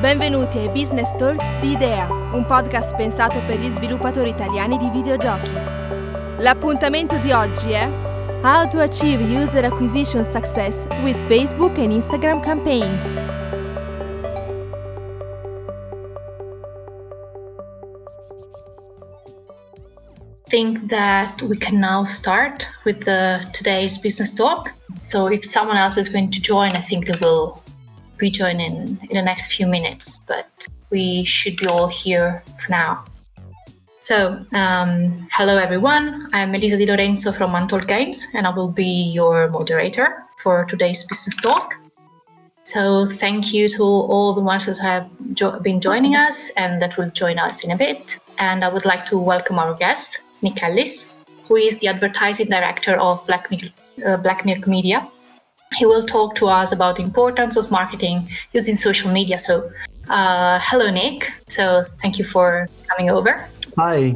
Benvenuti ai Business Talks di Idea, un podcast pensato per gli sviluppatori italiani di videogiochi. L'appuntamento di oggi è How to achieve user acquisition success with Facebook and Instagram campaigns. think that we can now start with the today's business talk. So if someone else is going to join, I think they will rejoin in in the next few minutes. But we should be all here for now. So um, hello everyone. I'm Elisa Di Lorenzo from Untold Games, and I will be your moderator for today's business talk. So thank you to all the ones that have jo- been joining us and that will join us in a bit. And I would like to welcome our guest, Nick Ellis, who is the advertising director of Black uh, Black Milk Media. He will talk to us about the importance of marketing using social media. So, uh, hello, Nick. So, thank you for coming over. Hi.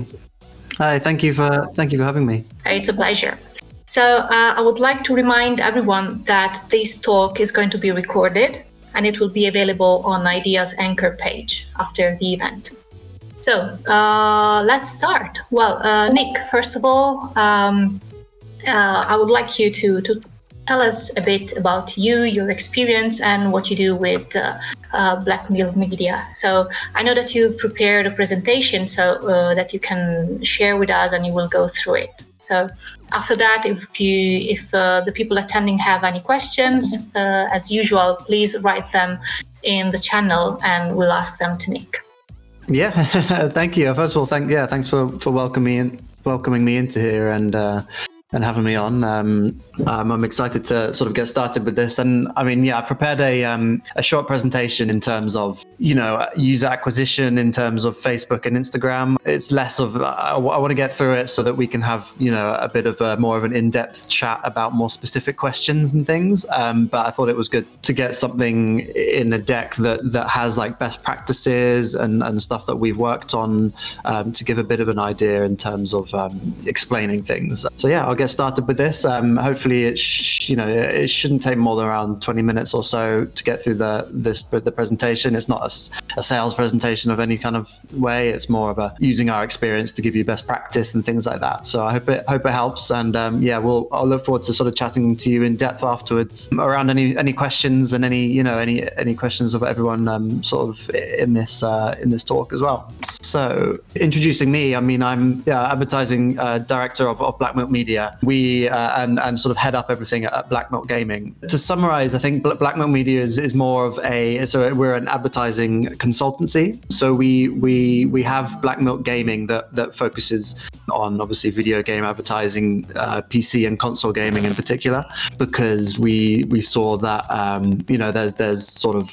Hi. Thank you for thank you for having me. It's a pleasure. So, uh, I would like to remind everyone that this talk is going to be recorded and it will be available on Ideas Anchor page after the event. So uh, let's start. Well, uh, Nick, first of all, um, uh, I would like you to, to tell us a bit about you, your experience, and what you do with uh, uh, Black Milk Media. So I know that you prepared a presentation so uh, that you can share with us, and you will go through it. So after that, if you if the people attending have any questions, as usual, please write them in the channel, and we'll ask them to Nick. Yeah, thank you. First of all, thank yeah, thanks for for welcoming welcoming me into here and uh, and having me on. Um, um, I'm excited to sort of get started with this. And I mean, yeah, I prepared a um, a short presentation in terms of you know user acquisition in terms of Facebook and Instagram. It's less of uh, I, I want to get through it so that we can have you know a bit of a more of an in-depth chat about more specific questions and things. Um, but I thought it was good to get something in a deck that that has like best practices and and stuff that we've worked on um, to give a bit of an idea in terms of um, explaining things. So yeah, I'll get started with this. Um, hopefully, it sh- you know it shouldn't take more than around 20 minutes or so to get through the this the presentation. It's not a, a, sales presentation of any kind of way. It's more of a using our experience to give you best practice and things like that. So I hope it hope it helps. And um, yeah, we'll I'll look forward to sort of chatting to you in depth afterwards around any any questions and any you know any any questions of everyone um, sort of in this uh, in this talk as well. So introducing me, I mean I'm yeah, advertising uh, director of, of Black Milk Media we uh, and and sort of head up everything at, Black Milk Gaming. To summarize, I think Black Milk Media is, is more of a so we're an advertising consultancy. So we we we have Black Milk Gaming that that focuses on obviously video game advertising, uh, PC and console gaming in particular, because we we saw that um, you know there's there's sort of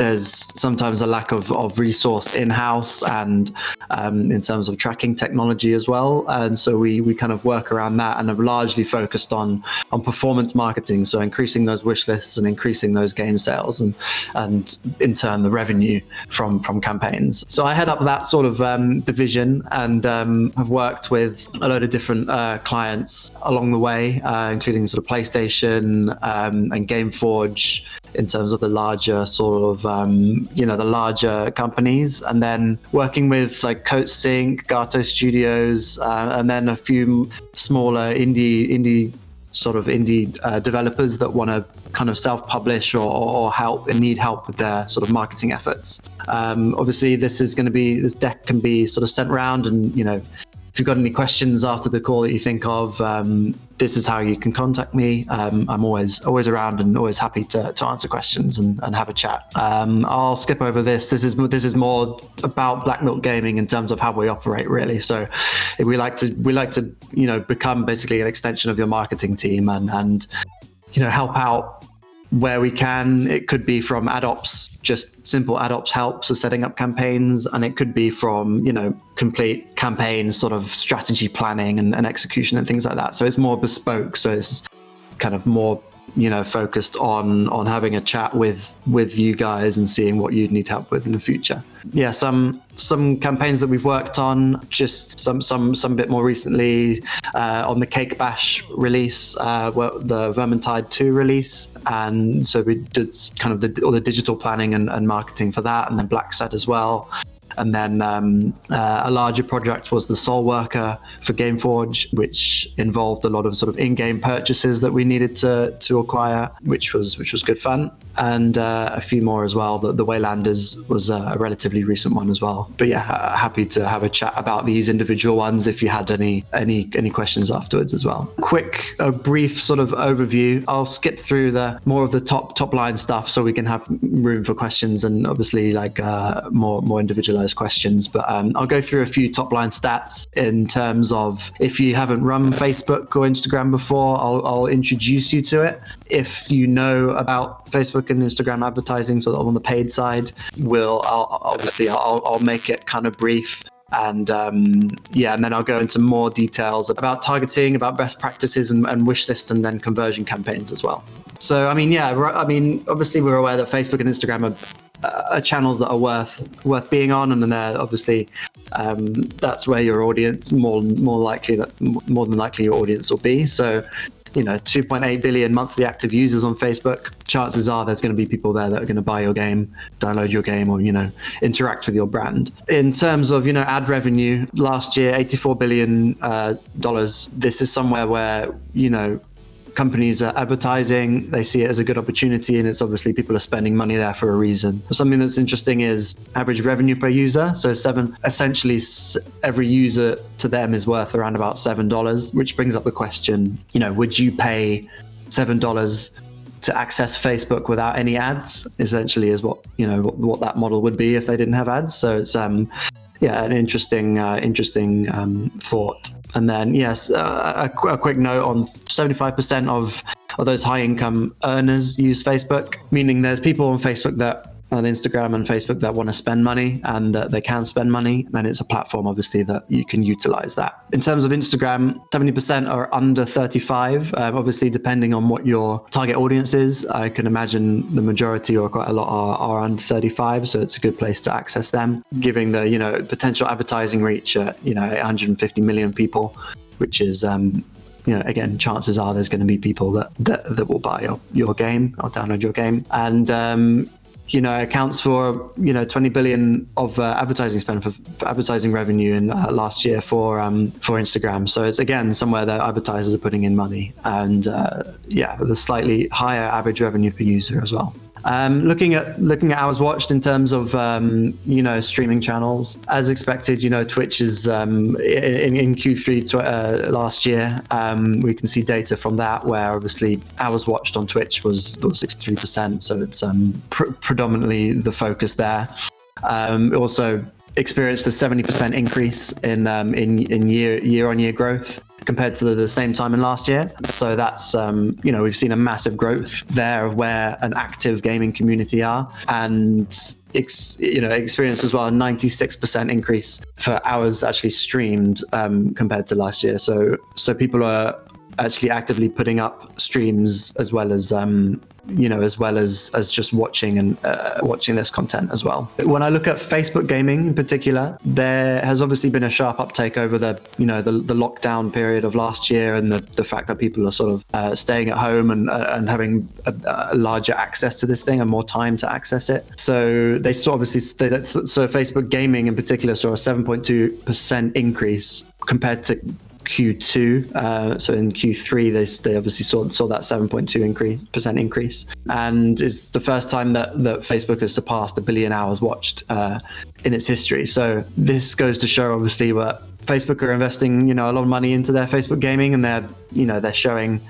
there's sometimes a lack of, of resource in-house and um, in terms of tracking technology as well. And so we we kind of work around that and have largely focused on on performance marketing. So increasing those wish lists and increasing those game sales and and in turn the revenue from from campaigns. So i head up that sort of um, division and um, have worked with a load of different uh, clients along the way uh, including sort of playstation um, and gameforge in terms of the larger sort of um, you know the larger companies, and then working with like Coatsink, Gato Studios, uh, and then a few smaller indie indie sort of indie uh, developers that want to kind of self-publish or, or, help and need help with their sort of marketing efforts. Um, obviously, this is going to be this deck can be sort of sent around, and you know if you've got any questions after the call that you think of, um, this is how you can contact me. Um, I'm always always around and always happy to, to answer questions and, and have a chat. Um, I'll skip over this. This is this is more about Black Milk Gaming in terms of how we operate, really. So we like to we like to you know become basically an extension of your marketing team and and you know help out where we can. It could be from AdOps, just simple AdOps help, so setting up campaigns, and it could be from you know complete campaign sort of strategy planning and, and execution and things like that. So it's more bespoke. So it's kind of more you know, focused on on having a chat with with you guys and seeing what you'd need help with in the future. Yeah, some some campaigns that we've worked on, just some some some bit more recently uh, on the Cake Bash release, uh, the Vermintide 2 release, and so we did kind of the, all the digital planning and, and marketing for that, and then Blacksad as well. And then um, uh, a larger project was the Soul Worker for Gameforge, which involved a lot of sort of in-game purchases that we needed to to acquire, which was which was good fun, and uh, a few more as well. The, the Waylanders was a relatively recent one as well. But yeah, happy to have a chat about these individual ones if you had any any any questions afterwards as well. Quick, a brief sort of overview. I'll skip through the more of the top top line stuff so we can have room for questions and obviously like uh, more more individualized questions. But um, I'll go through a few top line stats in terms of if you haven't run Facebook or Instagram before, I'll, I'll introduce you to it. If you know about Facebook and Instagram advertising, so on the paid side, will obviously I'll, I'll make it kind of brief and um, yeah, and then I'll go into more details about targeting, about best practices and, and wish lists, and then conversion campaigns as well. So I mean, yeah, I mean, obviously we're aware that Facebook and Instagram are uh, channels that are worth worth being on, and then obviously um, that's where your audience more more likely that more than likely your audience will be. So you know 2.8 billion monthly active users on facebook. Chances are there's going to be people there that are going to buy your game download your game or you know interact with your brand. In terms of you know ad revenue last year 84 billion uh, dollars. This is somewhere where you know companies are advertising, they see it as a good opportunity, and it's obviously people are spending money there for a reason. Something that's interesting is average revenue per user. So seven, essentially, every user to them is worth around about seven dollars, which brings up the question: you know, would you pay seven dollars? to access Facebook without any ads essentially is what you know what, what, that model would be if they didn't have ads so it's um yeah an interesting uh, interesting um, thought and then, yes, uh, a, a, quick note on 75% of, of those high income earners use Facebook, meaning there's people on Facebook that on Instagram and Facebook that want to spend money and uh, they can spend money, then it's a platform, obviously, that you can utilize that. In terms of Instagram, 70% are under 35. Um, obviously, depending on what your target audience is, I can imagine the majority or quite a lot are, are under 35. So it's a good place to access them, giving the you know potential advertising reach at you know 150 million people, which is um, you know, again, chances are there's going to be people that, that, that will buy your, your game or download your game. And um, you know, accounts for you know 20 billion of uh, advertising spend for, for, advertising revenue in uh, last year for um, for Instagram. So it's again somewhere that advertisers are putting in money, and uh, yeah, with a slightly higher average revenue per user as well. Um, looking at looking at hours watched in terms of um, you know streaming channels, as expected, you know Twitch is um, in, in Q3 tw- uh, last year. Um, we can see data from that where obviously hours watched on Twitch was, 63%, so it's um, pr- predominantly the focus there. Um, also experienced a 70% increase in in in year year on year growth compared to the, same time in last year. So that's um, you know we've seen a massive growth there of where an active gaming community are, and ex, you know experienced as well a 96% increase for hours actually streamed um, compared to last year. So so people are actually actively putting up streams as well as um, you know, as well as as just watching and uh, watching this content as well. When I look at Facebook gaming in particular, there has obviously been a sharp uptake over the you know the, the lockdown period of last year and the, the fact that people are sort of uh, staying at home and uh, and having a, a, larger access to this thing and more time to access it. So they saw obviously so Facebook gaming in particular saw a 7.2 percent increase compared to Q2. Uh, so in Q3, they, they obviously saw, saw that 7.2 increase percent increase, and it's the first time that, that Facebook has surpassed a billion hours watched uh, in its history. So this goes to show, obviously, that Facebook are investing, you know, a lot of money into their Facebook gaming, and they're, you know, they're showing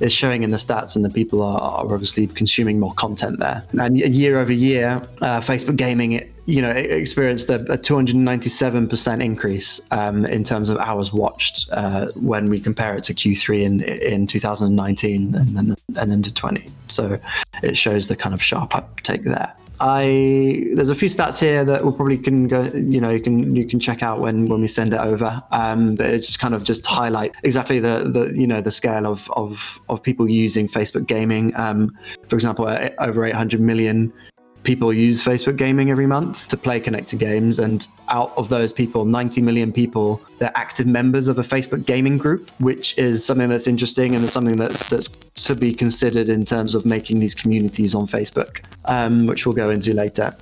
is showing in the stats, and the people are, are obviously consuming more content there. And year over year, uh, Facebook gaming, you know, experienced a, a 297% increase um, in terms of hours watched uh, when we compare it to Q3 in in 2019 and then and then to 20. So it shows the kind of sharp uptake there. I there's a few stats here that we probably can go. You know, you can you can check out when when we send it over. Um, but it's kind of just highlight exactly the the you know the scale of of of people using Facebook gaming. Um, for example, over 800 million people use Facebook gaming every month to play connected games. And out of those people, 90 million people, they're active members of a Facebook gaming group, which is something that's interesting and it's something that's, that's to be considered in terms of making these communities on Facebook, um, which we'll go into later.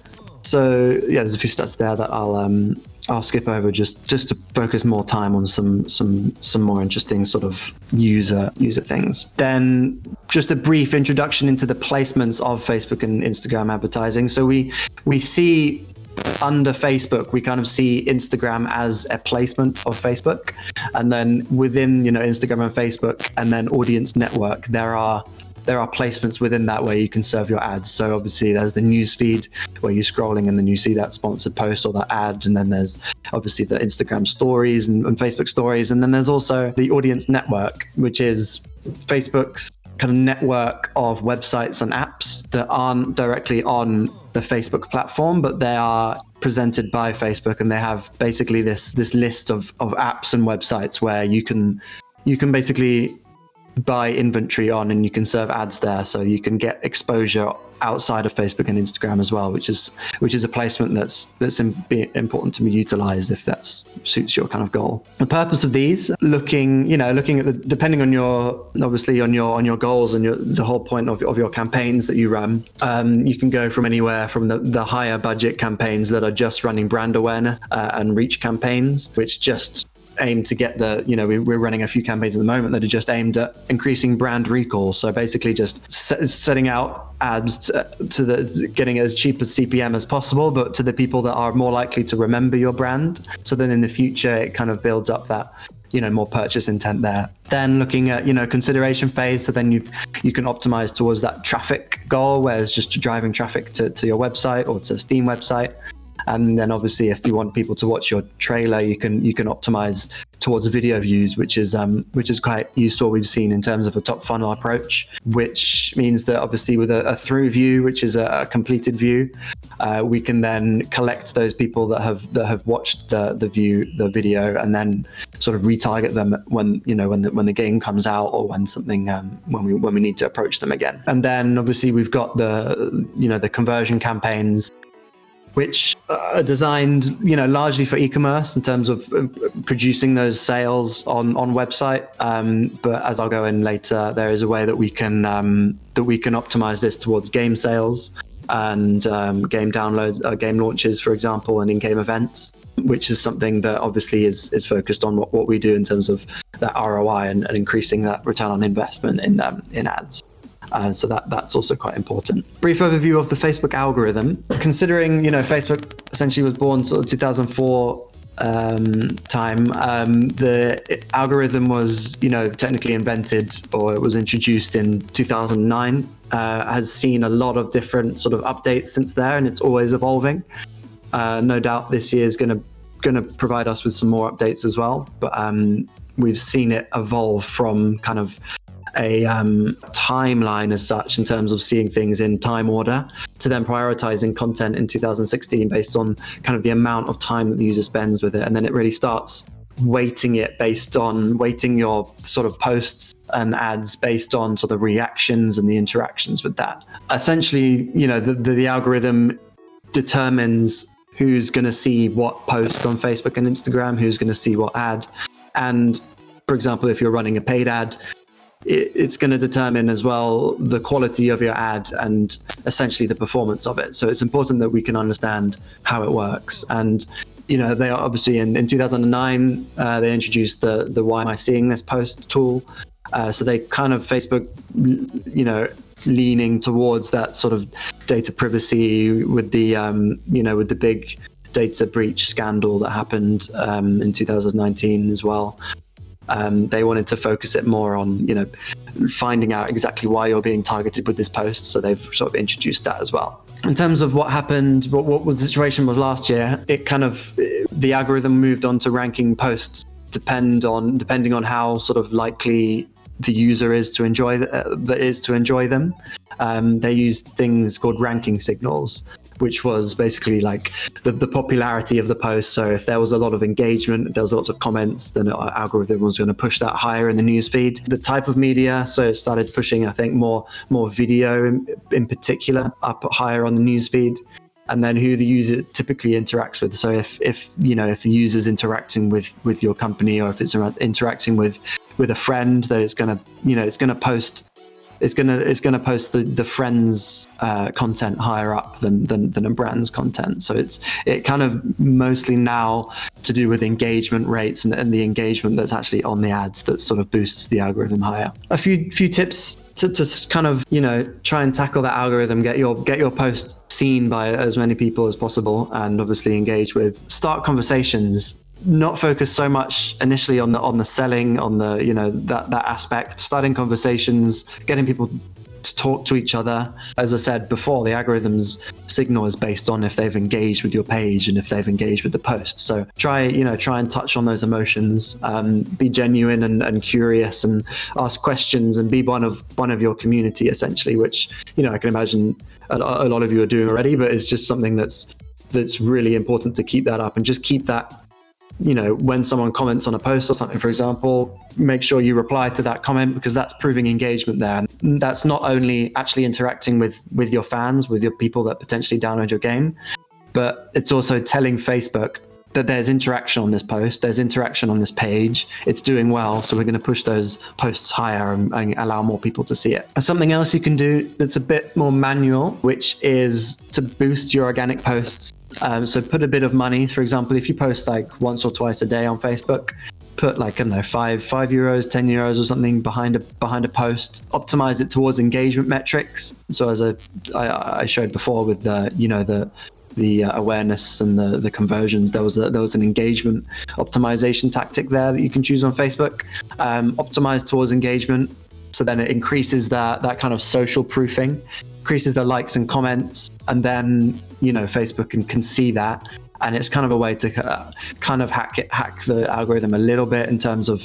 So yeah, there's a few stats there that I'll um, I'll skip over just just to focus more time on some some some more interesting sort of user user things. Then just a brief introduction into the placements of Facebook and Instagram advertising. So we we see under Facebook, we kind of see Instagram as a placement of Facebook, and then within you know Instagram and Facebook, and then Audience Network, there are there are placements within that where you can serve your ads. So obviously there's the news feed where you're scrolling and then you see that sponsored post or that ad, and then there's obviously the Instagram stories and, and Facebook stories, and then there's also the audience network, which is Facebook's kind of network of websites and apps that aren't directly on the Facebook platform, but they are presented by Facebook. And they have basically this this list of, of apps and websites where you can you can basically buy inventory on and you can serve ads there. So you can get exposure outside of Facebook and Instagram as well which is which is a placement that's that's important to be utilized if that suits your kind of goal. The purpose of these looking you know looking at the depending on your obviously on your on your goals and your the whole point of, of your campaigns that you run um, you can go from anywhere from the, the higher budget campaigns that are just running brand awareness uh, and reach campaigns which just aimed to get the, you know, we, are running a few campaigns at the moment that are just aimed at increasing brand recall. So basically, just set, setting out ads to, to, the getting as cheap as CPM as possible, but to the people that are more likely to remember your brand. So then in the future, it kind of builds up that you know more purchase intent there then looking at you know consideration phase so then you you can optimize towards that traffic goal where it's just driving traffic to, to your website or to steam website and then obviously, if you want people to watch your trailer, you can you can optimize towards video views, which is um, which is quite useful. We've seen in terms of a top funnel approach, which means that obviously with a, a through view, which is a, a completed view, uh, we can then collect those people that have that have watched the the view the video and then sort of retarget them when you know when the when the game comes out or when something um, when we when we need to approach them again. And then obviously we've got the you know the conversion campaigns which are designed, you know, largely for e-commerce in terms of uh, producing those sales on on website. Um, but as I'll go in later, there is a way that we can um, that we can optimize this towards game sales and um, game downloads, uh, game launches, for example, and in-game events, which is something that obviously is is focused on what, what we do in terms of that ROI and, and increasing that return on investment in um, in ads. Uh, so that that's also quite important. Brief overview of the Facebook algorithm. Considering you know Facebook essentially was born sort of 2004 um, time, um, the algorithm was you know technically invented or it was introduced in 2009. Uh, has seen a lot of different sort of updates since there, and it's always evolving. Uh, no doubt this year is going to going to provide us with some more updates as well, but um, we've seen it evolve from kind of a um, timeline as such in terms of seeing things in time order to then prioritizing content in 2016 based on kind of the amount of time that the user spends with it. And then it really starts weighting it based on weighting your sort of posts and ads based on sort of reactions and the interactions with that. Essentially, you know, the, the, the algorithm determines who's going to see what post on Facebook and Instagram, who's going to see what ad. And for example, if you're running a paid ad, it, it's going to determine as well the quality of your ad and essentially the performance of it. So it's important that we can understand how it works. And you know, they are obviously in, in 2009 uh, they introduced the the Why Am I Seeing This post tool. Uh, so they kind of Facebook, you know, leaning towards that sort of data privacy with the um, you know with the big data breach scandal that happened um, in 2019 as well. Um, they wanted to focus it more on, you know, finding out exactly why you're being targeted with this post. So they've sort of introduced that as well. In terms of what happened, what, what was the situation was last year, it kind of the algorithm moved on to ranking posts depend on depending on how sort of likely the user is to enjoy the, uh, is to enjoy them. um, they used things called ranking signals, which was basically like the, the popularity of the post. So if there was a lot of engagement, there was lots of comments, then our algorithm was going to push that higher in the newsfeed. The type of media, so it started pushing, I think, more more video in, in particular up higher on the newsfeed and then who the user typically interacts with. So if if you know if the user's interacting with with your company or if it's interacting with with a friend, that it's gonna you know it's gonna post it's gonna it's gonna post the the friends uh, content higher up than, than than a brand's content. So it's it kind of mostly now to do with engagement rates and, and the engagement that's actually on the ads that sort of boosts the algorithm higher. A few few tips to, to kind of you know try and tackle that algorithm, get your get your post seen by as many people as possible, and obviously engage with. Start conversations not focus so much initially on the on the selling on the you know that that aspect starting conversations getting people to talk to each other. As i said before the algorithms signal is based on if they've engaged with your page and if they've engaged with the post. So try you know try and touch on those emotions um, be genuine and, and curious and ask questions and be one of one of your community essentially which you know i can imagine a, a lot of you are doing already but it's just something that's that's really important to keep that up and just keep that you know, when someone comments on a post or something, for example, make sure you reply to that comment because that's proving engagement there. And that's not only actually interacting with with your fans, with your people that potentially download your game, but it's also telling Facebook that there's interaction on this post, there's interaction on this page, it's doing well, so we're going to push those posts higher and, and, allow more people to see it. Something else you can do that's a bit more manual, which is to boost your organic posts um, so put a bit of money, for example, if you post like once or twice a day on Facebook, put like I don't know five five euros, ten euros or something behind a behind a post. Optimize it towards engagement metrics. So as I showed before with the you know the the uh, awareness and the, the conversions. There was a, there was an engagement optimization tactic there that you can choose on Facebook. Um, optimize towards engagement, so then it increases that that kind of social proofing increases the likes and comments, and then you know Facebook can, can see that, and it's kind of a way to uh, kind of hack it, hack the algorithm a little bit in terms of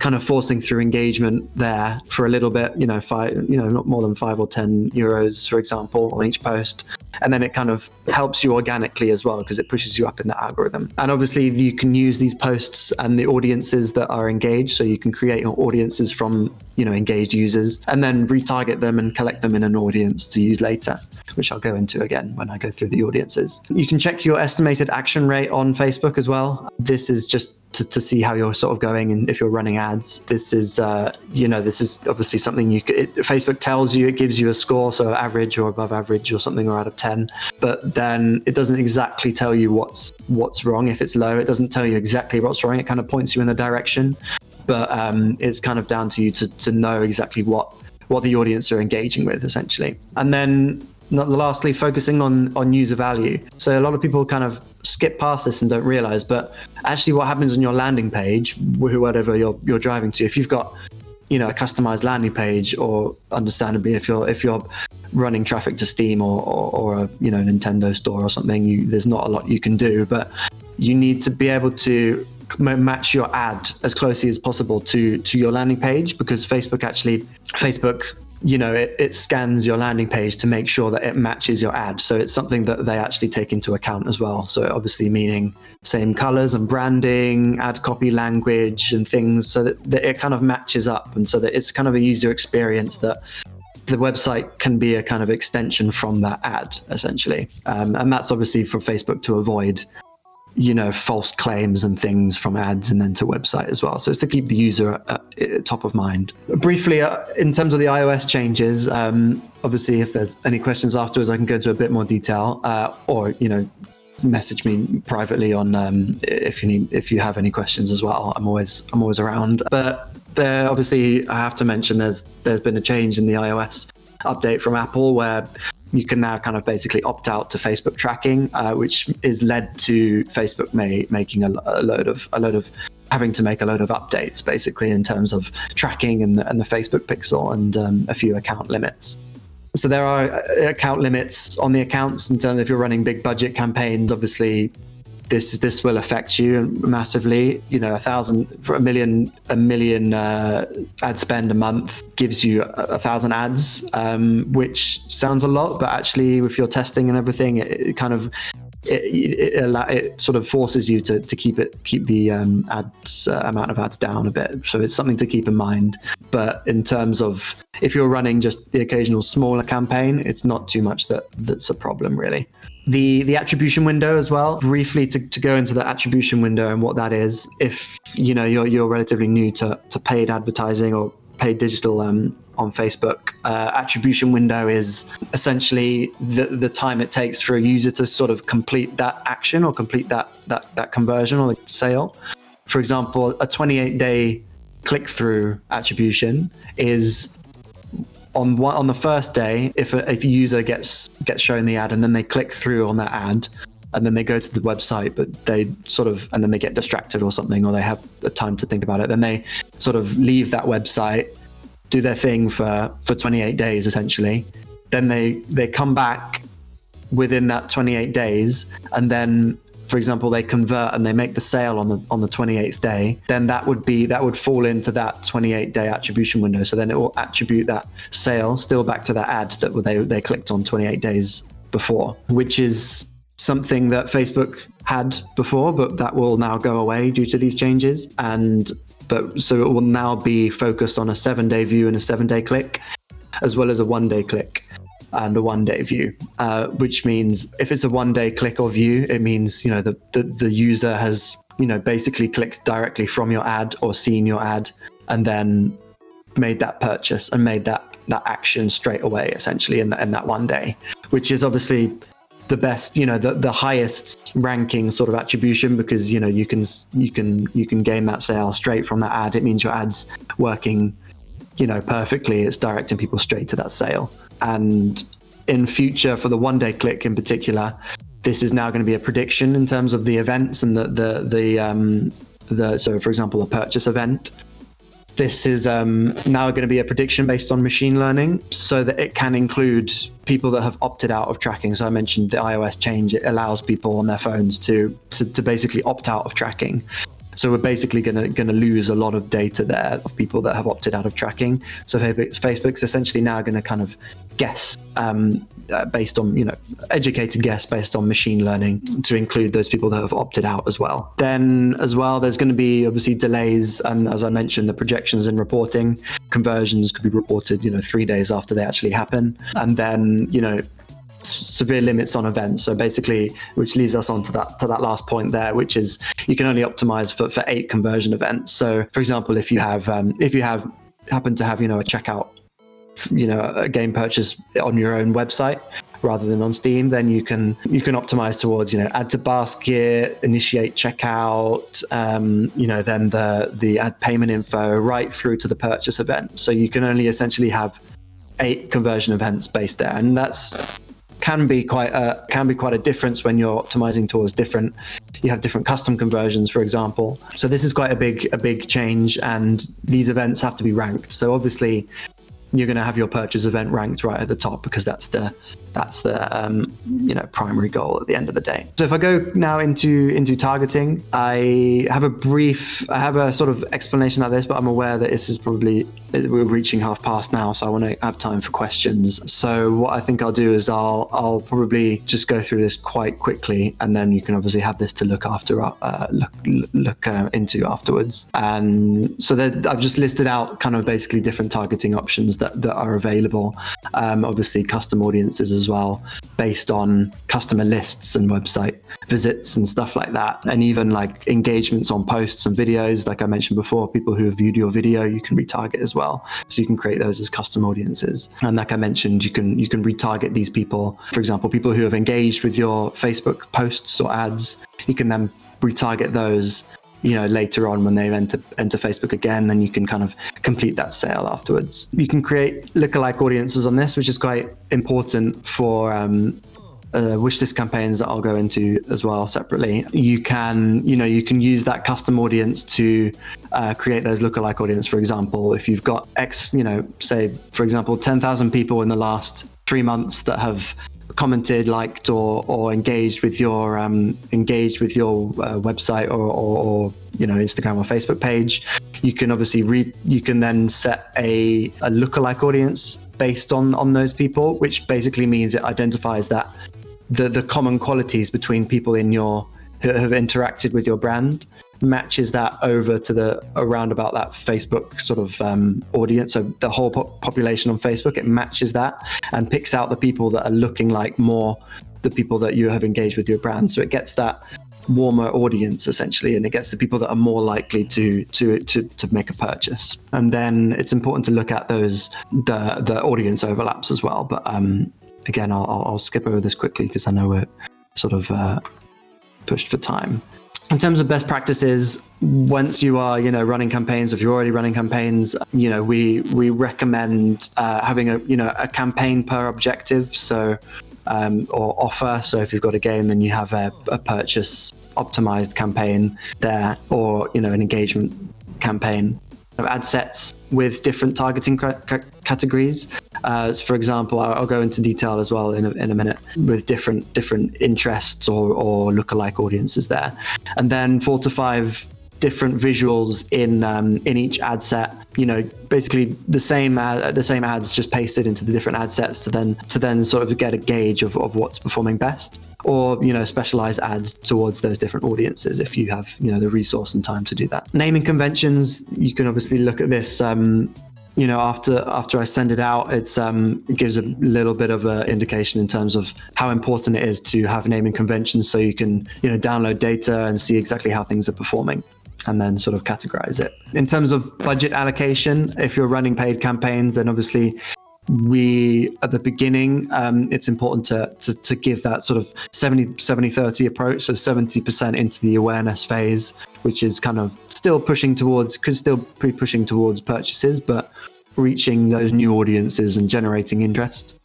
kind of forcing through engagement there for a little bit, you know, five, you know, not more than five or 10 euros, for example, on each post. And then it kind of helps you organically as well because it pushes you up in the algorithm. And obviously, you can use these posts and the audiences that are engaged. So you can create audiences from, you know, engaged users and then retarget them and collect them in an audience to use later, which I'll go into again when I go through the audiences. You can check your estimated action rate on Facebook as well. This is just to, to see how you're sort of going and if you're running ads. This is, uh, you know, this is obviously something you it, Facebook tells you, it gives you a score, so average or above average or something or out of 10. But then it doesn't exactly tell you what's what's wrong. If it's low, it doesn't tell you exactly what's wrong. It kind of points you in a direction. But um, it's kind of down to you to, to know exactly what what the audience are engaging with essentially. And then lastly, focusing on on user value. So a lot of people kind of skip past this and don't realize, but actually, what happens on your landing page, whatever you're you're driving to, if you've got you know a customized landing page, or understandably, if you're if you're running traffic to Steam or, or, or a you know Nintendo store or something, you, there's not a lot you can do, but you need to be able to match your ad as closely as possible to to your landing page because Facebook actually Facebook you know it, it scans your landing page to make sure that it matches your ad. So it's something that they actually take into account as well. So obviously meaning same colors and branding ad copy language and things so that, that it kind of matches up. And so that it's kind of a user experience that the website can be a kind of extension from that ad essentially. Um, and that's obviously for facebook to avoid you know false claims and things from ads and then to website as well. So it's to keep the user at, at top of mind. Briefly uh, in terms of the ios changes um, obviously if there's any questions afterwards i can go into a bit more detail uh, or you know message me privately on um, if you need if you have any questions as well. I'm always i'm always around. But there obviously i have to mention there's there's been a change in the ios update from apple where you can now kind of basically opt out to Facebook tracking, uh, which is led to Facebook may, making a, a, load of a load of having to make a load of updates basically in terms of tracking and the, and the Facebook pixel and um, a few account limits. So there are uh, account limits on the accounts in terms of if you're running big budget campaigns, obviously this this will affect you massively. You know, a thousand for a million a million uh, ad spend a month gives you a, a thousand ads, um, which sounds a lot, but actually, with your testing and everything, it, it kind of it, it, it, sort of forces you to, to keep it keep the um, ads uh, amount of ads down a bit. So it's something to keep in mind. But in terms of if you're running just the occasional smaller campaign, it's not too much that that's a problem really. The the attribution window as well. Briefly to, to go into the attribution window and what that is. If you know you're you're relatively new to, to paid advertising or paid digital um, on Facebook. Uh, attribution window is essentially the, the time it takes for a user to sort of complete that action or complete that, that, that conversion or the sale. For example, a 28 day click through attribution is on one, on the first day if a, if a user gets gets shown the ad and then they click through on that ad and then they go to the website but they sort of and then they get distracted or something or they have the time to think about it then they sort of leave that website do their thing for for 28 days essentially. Then they they come back within that 28 days and then for example they convert and they make the sale on the on the 28th day then that would be that would fall into that 28 day attribution window. So then it will attribute that sale still back to that ad that they they clicked on 28 days before which is something that Facebook had before but that will now go away due to these changes. And but so it will now be focused on a seven day view and a seven day click, as well as a one day click and a one day view, uh, which means if it's a one day click or view, it means you know the, the the user has you know basically clicked directly from your ad or seen your ad and then made that purchase and made that that action straight away essentially in, the, in that one day which is obviously the best, you know, the, the highest ranking sort of attribution because you know you can you can you can gain that sale straight from that ad. It means your ad's working, you know, perfectly. It's directing people straight to that sale. And in future, for the one day click in particular, this is now going to be a prediction in terms of the events and the the the um the so for example a purchase event this is um, now going to be a prediction based on machine learning so that it can include people that have opted out of tracking. So I mentioned the iOS change, it allows people on their phones to, to, to basically opt out of tracking. So we're basically going to going to lose a lot of data there of people that have opted out of tracking. So Facebook's essentially now going to kind of guess um, uh, based on you know educated guess based on machine learning to include those people that have opted out as well. Then as well, there's going to be obviously delays, and as I mentioned, the projections and reporting conversions could be reported you know three days after they actually happen, and then you know severe limits on events. So basically, which leads us on to that to that last point there, which is you can only optimize for, for eight conversion events. So for example, if you have um, if you have happen to have you know a checkout you know a game purchase on your own website rather than on Steam, then you can you can optimize towards you know add to basket, initiate checkout, um, you know then the the add payment info right through to the purchase event. So you can only essentially have eight conversion events based there, and that's can be quite a can be quite a difference when you're optimizing towards different you have different custom conversions for example. So this is quite a big a big change and these events have to be ranked. So obviously you're going to have your purchase event ranked right at the top because that's the that's the um, you know primary goal at the end of the day. So if I go now into into targeting, I have a brief, I have a sort of explanation like this, but I'm aware that this is probably we're reaching half past now, so I want to have time for questions. So what I think I'll do is I'll I'll probably just go through this quite quickly, and then you can obviously have this to look after uh, look look uh, into afterwards. And so that I've just listed out kind of basically different targeting options that that are available. Um, obviously, custom audiences as well, based on customer lists and website visits and stuff like that. And even like engagements on posts and videos, like I mentioned before, people who have viewed your video, you can retarget as well. So you can create those as custom audiences. And like I mentioned, you can you can retarget these people. For example, people who have engaged with your Facebook posts or ads, you can then retarget those you know later on when they enter enter Facebook again, then you can kind of complete that sale afterwards. You can create lookalike audiences on this, which is quite important for um, uh, wish list campaigns that I'll go into as well separately. You can, you know, you can use that custom audience to uh, create those lookalike audience. For example, if you've got X, you know, say for example, ten thousand people in the last three months that have commented, liked, or or engaged with your um, engaged with your uh, website or, or, or, you know Instagram or Facebook page. You can obviously read. You can then set a a lookalike audience based on on those people, which basically means it identifies that the the common qualities between people in your who have interacted with your brand matches that over to the around about that Facebook sort of um, audience. So the whole po- population on Facebook, it matches that and picks out the people that are looking like more the people that you have engaged with your brand. So it gets that warmer audience essentially and it gets the people that are more likely to to to, to make a purchase and then it's important to look at those the the audience overlaps as well but um again i'll, I'll skip over this quickly because i know we're sort of uh, pushed for time in terms of best practices once you are you know running campaigns if you're already running campaigns you know we we recommend uh, having a you know a campaign per objective. So um, or offer. So if you've got a game then you have a, a purchase optimized campaign there or you know an engagement campaign ad sets with different targeting categories. Uh, for example, I'll, I'll, go into detail as well in a, in a minute with different different interests or, or lookalike audiences there, and then four to five different visuals in um, in each ad set. You know, basically the same ad, the same ads just pasted into the different ad sets to then to then sort of get a gauge of, of what's performing best, or you know, specialized ads towards those different audiences if you have you know the resource and time to do that. Naming conventions, you can obviously look at this. Um, you know after after I send it out, it's um, it gives a little bit of an indication in terms of how important it is to have naming conventions, so you can you know download data and see exactly how things are performing and then sort of categorize it. In terms of budget allocation, if you're running paid campaigns, then obviously we at the beginning um, it's important to, to, to give that sort of 70 70 30 approach so 70% into the awareness phase which is kind of still pushing towards could still be pushing towards purchases but reaching those new audiences and generating interest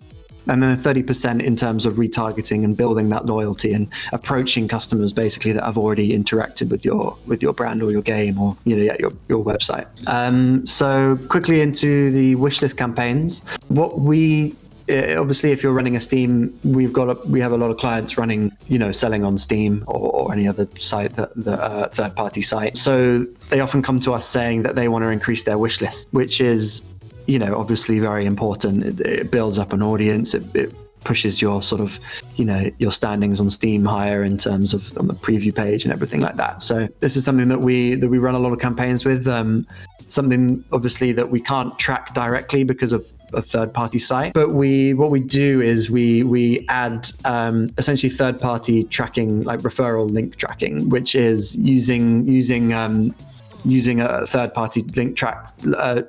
and then 30% in terms of retargeting and building that loyalty and approaching customers basically that have already interacted with your with your brand or your game or you know yeah, your your website. Um, so quickly into the wishlist campaigns. What we uh, obviously if you're running a steam we've got a, we have a lot of clients running you know selling on steam or, or any other site that the uh, third party site so they often come to us saying that they want to increase their wish list which is you know, obviously very important. It, it builds up an audience. It, it, pushes your sort of, you know, your standings on Steam higher in terms of on the preview page and everything like that. So this is something that we that we run a lot of campaigns with. Um, something obviously that we can't track directly because of a third party site but we what we do is we we add um, essentially third party tracking like referral link tracking which is using using um, using a third party link track uh,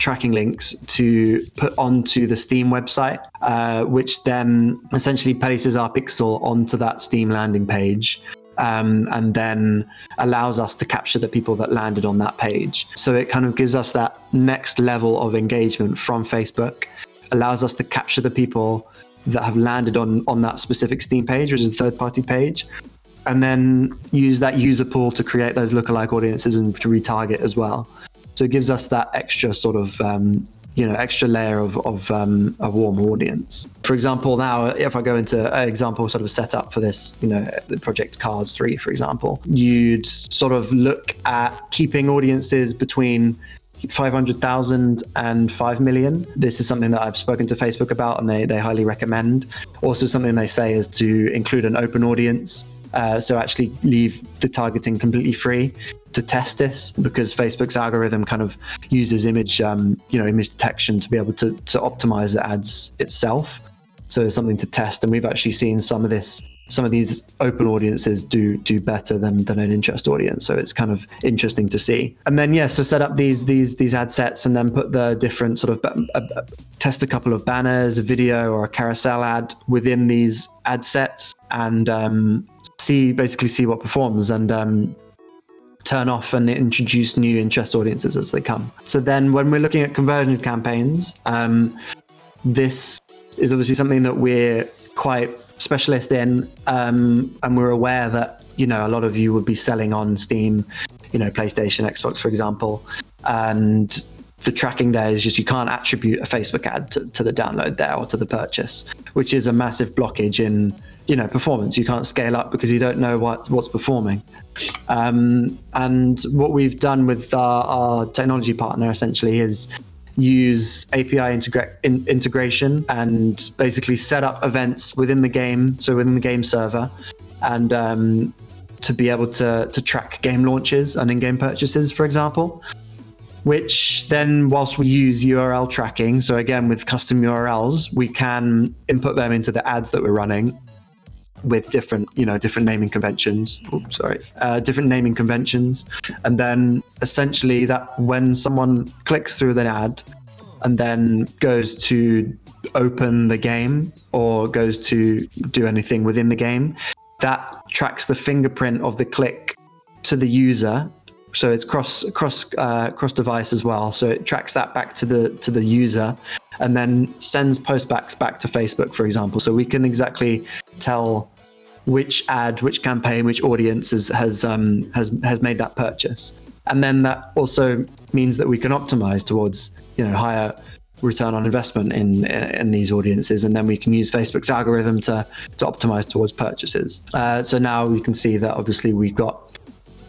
tracking links to put onto the Steam website, uh, which then essentially places our pixel onto that Steam landing page. Um, and then allows us to capture the people that landed on that page. So it kind of gives us that next level of engagement from Facebook, allows us to capture the people that have landed on on that specific Steam page, which is a third party page, and then use that user pool to create those lookalike audiences and to retarget as well. So it gives us that extra sort of um, you know extra layer of, of um, a warm audience. For example, now if I go into an example sort of setup for this, you know, the project Cars Three, for example, you'd sort of look at keeping audiences between 500,000 and 5 million. This is something that I've spoken to Facebook about and they, they highly recommend. Also, something they say is to include an open audience. Uh, so actually leave the targeting completely free to test this because Facebook's algorithm kind of uses image, um, you know, image detection to be able to, to optimize the ads itself. So it's something to test, and we've actually seen some of this, some of these open audiences do do better than than an interest audience. So it's kind of interesting to see. And then yeah, so set up these these these ad sets, and then put the different sort of uh, uh, test a couple of banners, a video, or a carousel ad within these ad sets, and um, see basically see what performs and. Um, turn off and introduce new interest audiences as they come. So then when we're looking at conversion campaigns, um, this is obviously something that we're quite specialist in, um, and we're aware that you know a lot of you would be selling on Steam, you know, PlayStation, Xbox, for example, and the tracking there is just you can't attribute a Facebook ad to, to the download there or to the purchase, which is a massive blockage in you know performance. You can't scale up because you don't know what what's performing. Um, and what we've done with our, our technology partner essentially is use API integra- in, integration and basically set up events within the game, so within the game server, and um, to be able to to track game launches and in-game purchases, for example. Which then, whilst we use URL tracking, so again with custom URLs, we can input them into the ads that we're running with different, you know, different naming conventions. Oops, sorry, uh, different naming conventions, and then essentially that when someone clicks through the ad and then goes to open the game or goes to do anything within the game, that tracks the fingerprint of the click to the user so it's cross cross uh, cross device as well. So it tracks that back to the to the user, and then sends postbacks back to Facebook, for example. So we can exactly tell which ad, which campaign, which audience has has um, has has made that purchase, and then that also means that we can optimize towards you know higher return on investment in in these audiences, and then we can use Facebook's algorithm to to optimize towards purchases. Uh, so now we can see that obviously we've got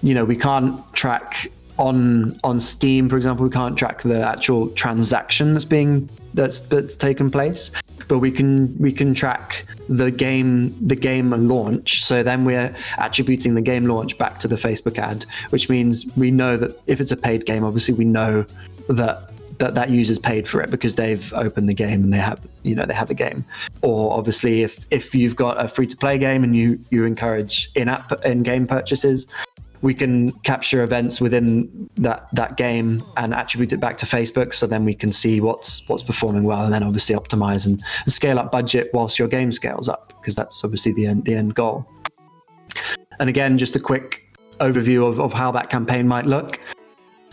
you know, we can't track on on Steam, for example, we can't track the actual transaction that's being that's that's taken place, but we can we can track the game the game launch. So then we're attributing the game launch back to the Facebook ad, which means we know that if it's a paid game, obviously we know that that that user's paid for it because they've opened the game and they have you know they have the game or obviously if if you've got a free to play game and you you encourage in app in game purchases we can capture events within that that game and attribute it back to Facebook. So then we can see what's what's performing well, and then obviously optimize and, scale up budget whilst your game scales up, because that's obviously the end the end goal. And again, just a quick overview of, of how that campaign might look.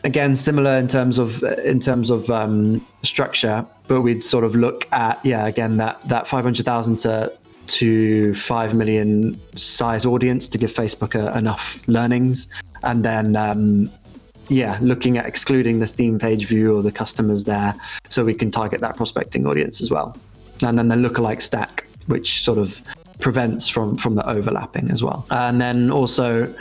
Again, similar in terms of in terms of um, structure, but we'd sort of look at yeah, again that that five hundred thousand to to 5 million size audience to give Facebook a, enough learnings. And then, um, yeah, looking at excluding the Steam page view or the customers there so we can target that prospecting audience as well. And then the lookalike stack, which sort of prevents from from the overlapping as well. And then also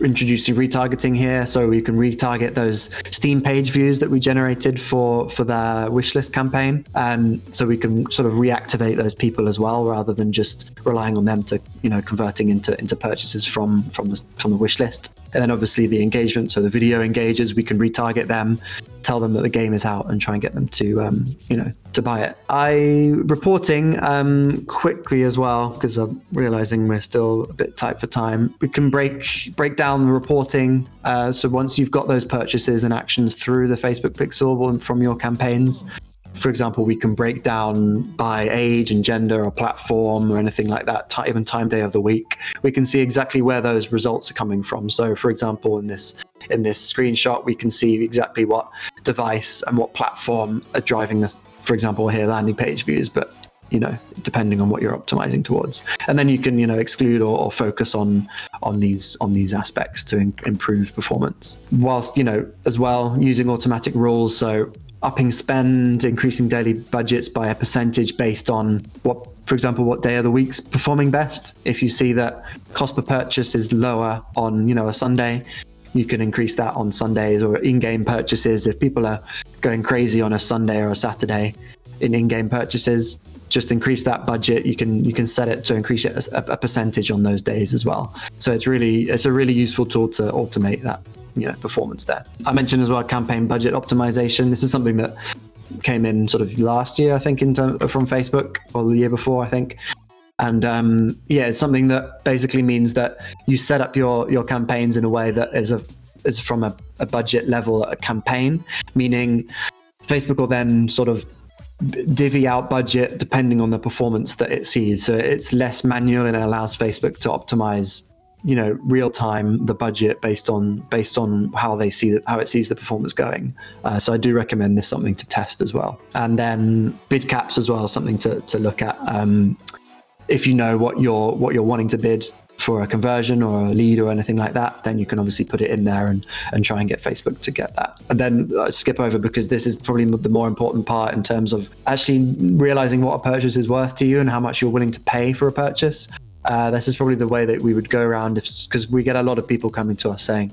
introducing retargeting here, so we can retarget those Steam page views that we generated for for the wishlist campaign, and so we can sort of reactivate those people as well, rather than just relying on them to you know converting into into purchases from from the from the wishlist. And then obviously the engagement, so the video engagers, we can retarget them, tell them that the game is out, and try and get them to um, you know to buy it. I reporting um, quickly as well because I'm realizing we're still a bit tight for time. We can break break down the reporting. Uh, so once you've got those purchases and actions through the Facebook Pixel from your campaigns, for example, we can break down by age and gender or platform or anything like that, even time day of the week. We can see exactly where those results are coming from. So, for example, in this in this screenshot, we can see exactly what device and what platform are driving this. For example, here landing page views, but you know, depending on what you're optimizing towards, and then you can you know exclude or, or focus on on these on these aspects to in, improve performance. Whilst you know as well using automatic rules, so upping spend, increasing daily budgets by a percentage based on what, for example, what day of the week's performing best. If you see that cost per purchase is lower on, you know, a Sunday, you can increase that on Sundays or in-game purchases. If people are going crazy on a Sunday or a Saturday in in-game purchases, just increase that budget. You can you can set it to increase it a, a percentage on those days as well. So it's really it's a really useful tool to automate that you know performance there. I mentioned as well campaign budget optimization. This is something that came in sort of last year, I think, from Facebook or the year before, I think. And um, yeah, it's something that basically means that you set up your your campaigns in a way that is a is from a, a budget level a campaign, meaning Facebook will then sort of divvy out budget depending on the performance that it sees. So it's less manual and it allows Facebook to optimize you know real time the budget based on based on how they see that how it sees the performance going uh, so i do recommend this something to test as well and then bid caps as well something to, to look at um, if you know what you're what you're wanting to bid for a conversion or a lead or anything like that, then you can obviously put it in there and, and try and get Facebook to get that. And then uh, skip over because this is probably the more important part in terms of actually realizing what a purchase is worth to you and how much you're willing to pay for a purchase. Uh, this is probably the way that we would go around because we get a lot of people coming to us saying,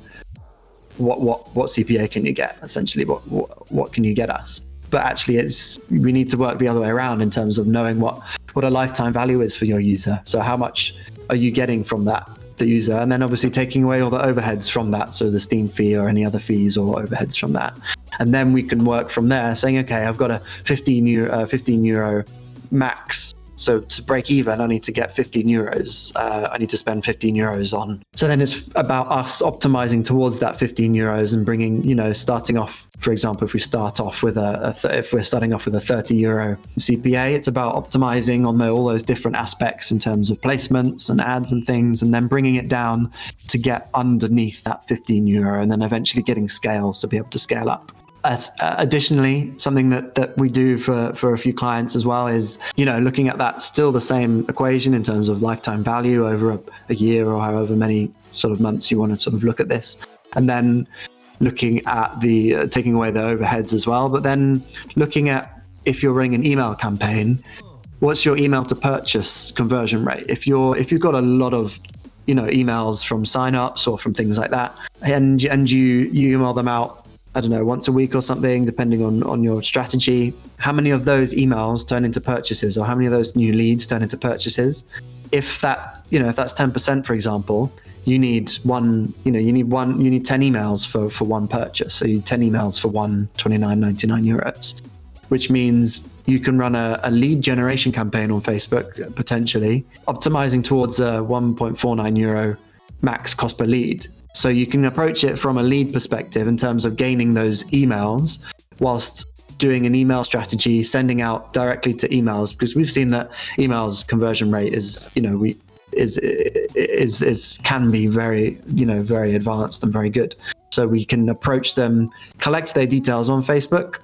what, what, what CPA can you get? Essentially, what, what, what can you get us? But actually, it's we need to work the other way around in terms of knowing what, what a lifetime value is for your user. So how much are you getting from that the user and then obviously taking away all the overheads from that so the steam fee or any other fees or overheads from that and then we can work from there saying okay i've got a 15 euro, uh, 15 euro max so to break even, I need to get 15 euros. Uh, I need to spend 15 euros on. So then it's about us optimizing towards that 15 euros and bringing, you know, starting off. For example, if we start off with a, a th- if we're starting off with a 30 euro CPA, it's about optimizing on the, all those different aspects in terms of placements and ads and things, and then bringing it down to get underneath that 15 euro, and then eventually getting scale to be able to scale up. Uh, additionally, something that, that we do for, for a few clients as well is, you know, looking at that still the same equation in terms of lifetime value over a, a year or however many sort of months you want to sort of look at this. And then looking at the uh, taking away the overheads as well, but then looking at if you're running an email campaign, what's your email to purchase conversion rate? If you're if you've got a lot of you know emails from signups or from things like that, and and you you email them out I don't know, once a week or something, depending on, on your strategy. How many of those emails turn into purchases or how many of those new leads turn into purchases? If that, you know, if that's 10%, for example, you need one, you know, you need one, you need 10 emails for, for one purchase. So you need 10 emails for one 29.99 euros, which means you can run a, a, lead generation campaign on Facebook potentially, optimizing towards a 1.49 euro max cost per lead. So you can approach it from a lead perspective in terms of gaining those emails whilst doing an email strategy, sending out directly to emails, because we've seen that emails conversion rate is, you know, we is is is can be very, you know, very advanced and very good. So we can approach them, collect their details on Facebook,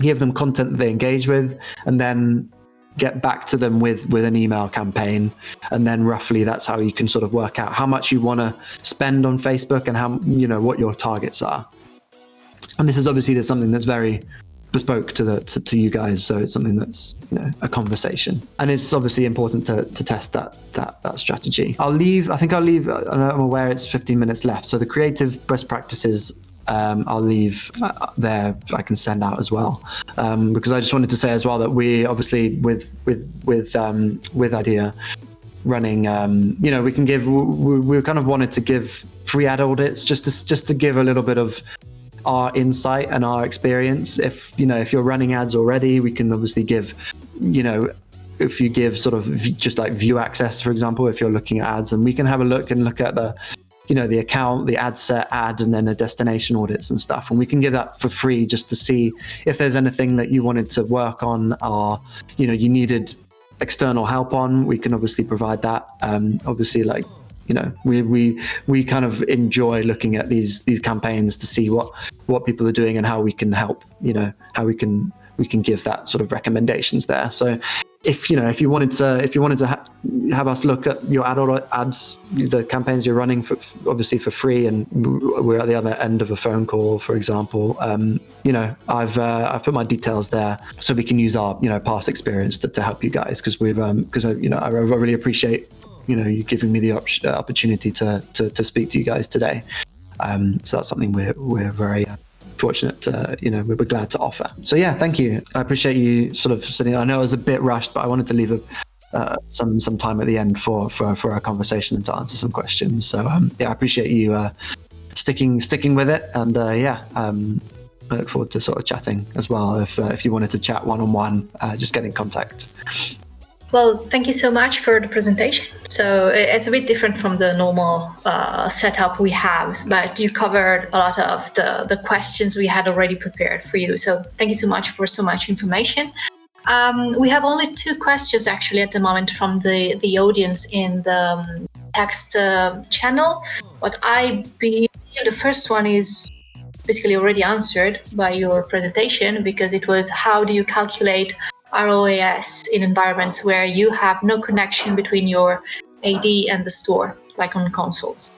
give them content that they engage with, and then get back to them with with an email campaign and then roughly that's how you can sort of work out how much you want to spend on facebook and how you know what your targets are. And this is obviously there's something that's very bespoke to the to, to, you guys so it's something that's you know a conversation. And it's obviously important to, to test that that that strategy. I'll leave i think i'll leave i'm aware it's 15 minutes left so the creative best practices um, I'll leave there. I can send out as well um, because I just wanted to say as well that we obviously with with with um, with idea running. Um, you know, we can give. We, we kind of wanted to give free ad audits just to just to give a little bit of our insight and our experience. If you know, if you're running ads already, we can obviously give. You know, if you give sort of just like view access, for example, if you're looking at ads, and we can have a look and look at the you know the account the ad set ad and then the destination audits and stuff. And we can give that for free just to see if there's anything that you wanted to work on or you know you needed external help on. We can obviously provide that. Um, obviously like you know we we we kind of enjoy looking at these these campaigns to see what what people are doing and how we can help you know how we can we can give that sort of recommendations there. So if you know if you wanted to if you wanted to ha- have us look at your adult ads the campaigns you're running for obviously for free and we're at the other end of a phone call for example um, you know i've uh, i've put my details there so we can use our you know past experience to, to help you guys because we've because um, you know I, I really appreciate you know you giving me the op- opportunity to, to to speak to you guys today. Um, so that's something we're we're very uh, fortunate to, you know, we were glad to offer. So yeah, thank you. I appreciate you sort of sitting. I know it was a bit rushed, but I wanted to leave a, uh, some some time at the end for, for for our conversation and to answer some questions. So um, yeah, I appreciate you uh, sticking sticking with it, and uh, yeah, um, I look forward to sort of chatting as well. If uh, if you wanted to chat one on one, just get in contact. Well, thank you so much for the presentation. So it's a bit different from the normal uh, setup we have, but you covered a lot of the, the questions we had already prepared for you. So thank you so much for so much information. Um, we have only two questions actually at the moment from the, the audience in the um, text uh, channel. What I believe the first one is basically already answered by your presentation because it was how do you calculate ROAS in environments where you have no connection between your AD and the store, like on consoles?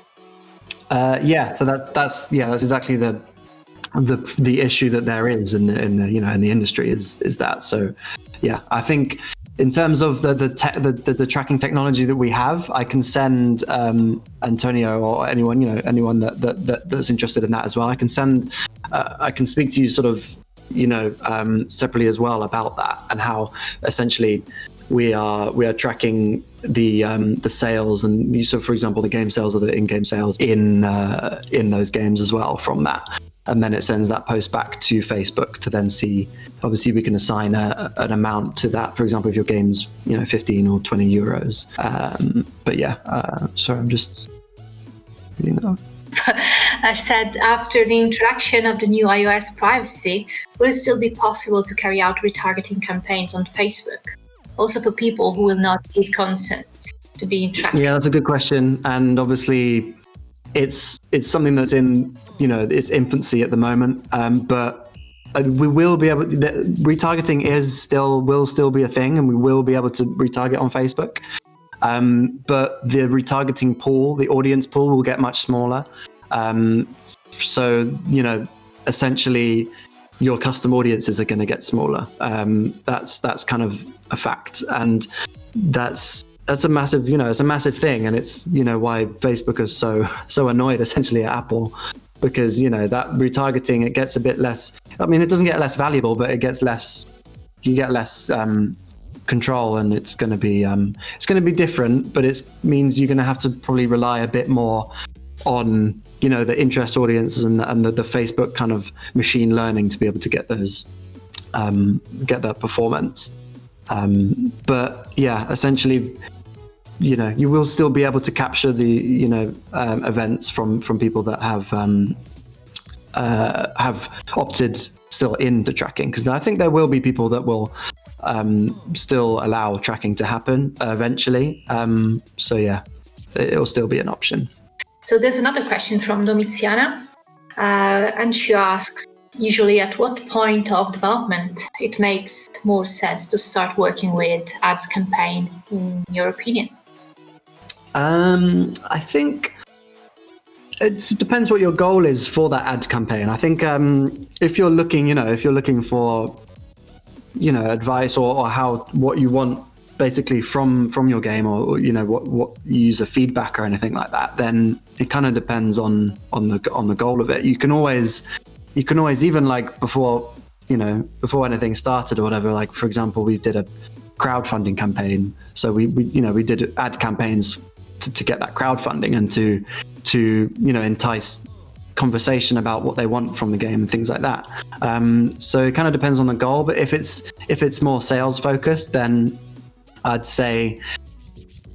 Uh, yeah, so that's that's yeah, that's exactly the the the issue that there is in the in the you know in the industry is is that. So yeah, I think in terms of the the, te- the, the, the tracking technology that we have, I can send um, Antonio or anyone you know anyone that, that, that that's interested in that as well. I can send uh, I can speak to you sort of you know um, separately as well about that and how essentially we are we are tracking the um, the sales and so for example the game sales or the in-game sales in uh, in those games as well from that and then it sends that post back to Facebook to then see. Obviously, we can assign a, an amount to that. For example, if your game's you know 15 or 20 euros. Um, but yeah, uh, sorry, I'm just you know. I've said after the introduction of the new iOS privacy, will it still be possible to carry out retargeting campaigns on Facebook? Also for people who will not give consent to being tracked. Yeah, that's a good question, and obviously, it's it's something that's in you know its infancy at the moment, um, but uh, we will be able. The, retargeting is still will still be a thing, and we will be able to retarget on Facebook. Um, but the retargeting pool, the audience pool, will get much smaller. Um, so you know, essentially, your custom audiences are going to get smaller. Um, that's that's kind of a fact, and that's that's a massive you know it's a massive thing, and it's you know why Facebook is so so annoyed essentially at Apple because you know that retargeting it gets a bit less. I mean, it doesn't get less valuable, but it gets less. You get less um, control, and it's going to be um, it's going to be different. But it means you're going to have to probably rely a bit more on you know the interest audiences and, and the, the Facebook kind of machine learning to be able to get those um, get that performance. Um, but yeah, essentially, you know you will still be able to capture the you know um, events from from people that have um, uh, have opted still into tracking because I think there will be people that will um, still allow tracking to happen uh, eventually. Um, so yeah, it will still be an option. So there's another question from Domiziana, uh, and she asks. Usually, at what point of development it makes more sense to start working with ads campaign, in your opinion? Um, I think it depends what your goal is for that ad campaign. I think um, if you're looking, you know, if you're looking for, you know, advice or, or how what you want basically from from your game or you know what what user feedback or anything like that, then it kind of depends on on the on the goal of it. You can always you can always even like before you know before anything started or whatever. Like for example, we did a crowdfunding campaign, so we, we you know we did ad campaigns to, to get that crowdfunding and to to you know entice conversation about what they want from the game and things like that. Um, so it kind of depends on the goal. But if it's if it's more sales focused, then I'd say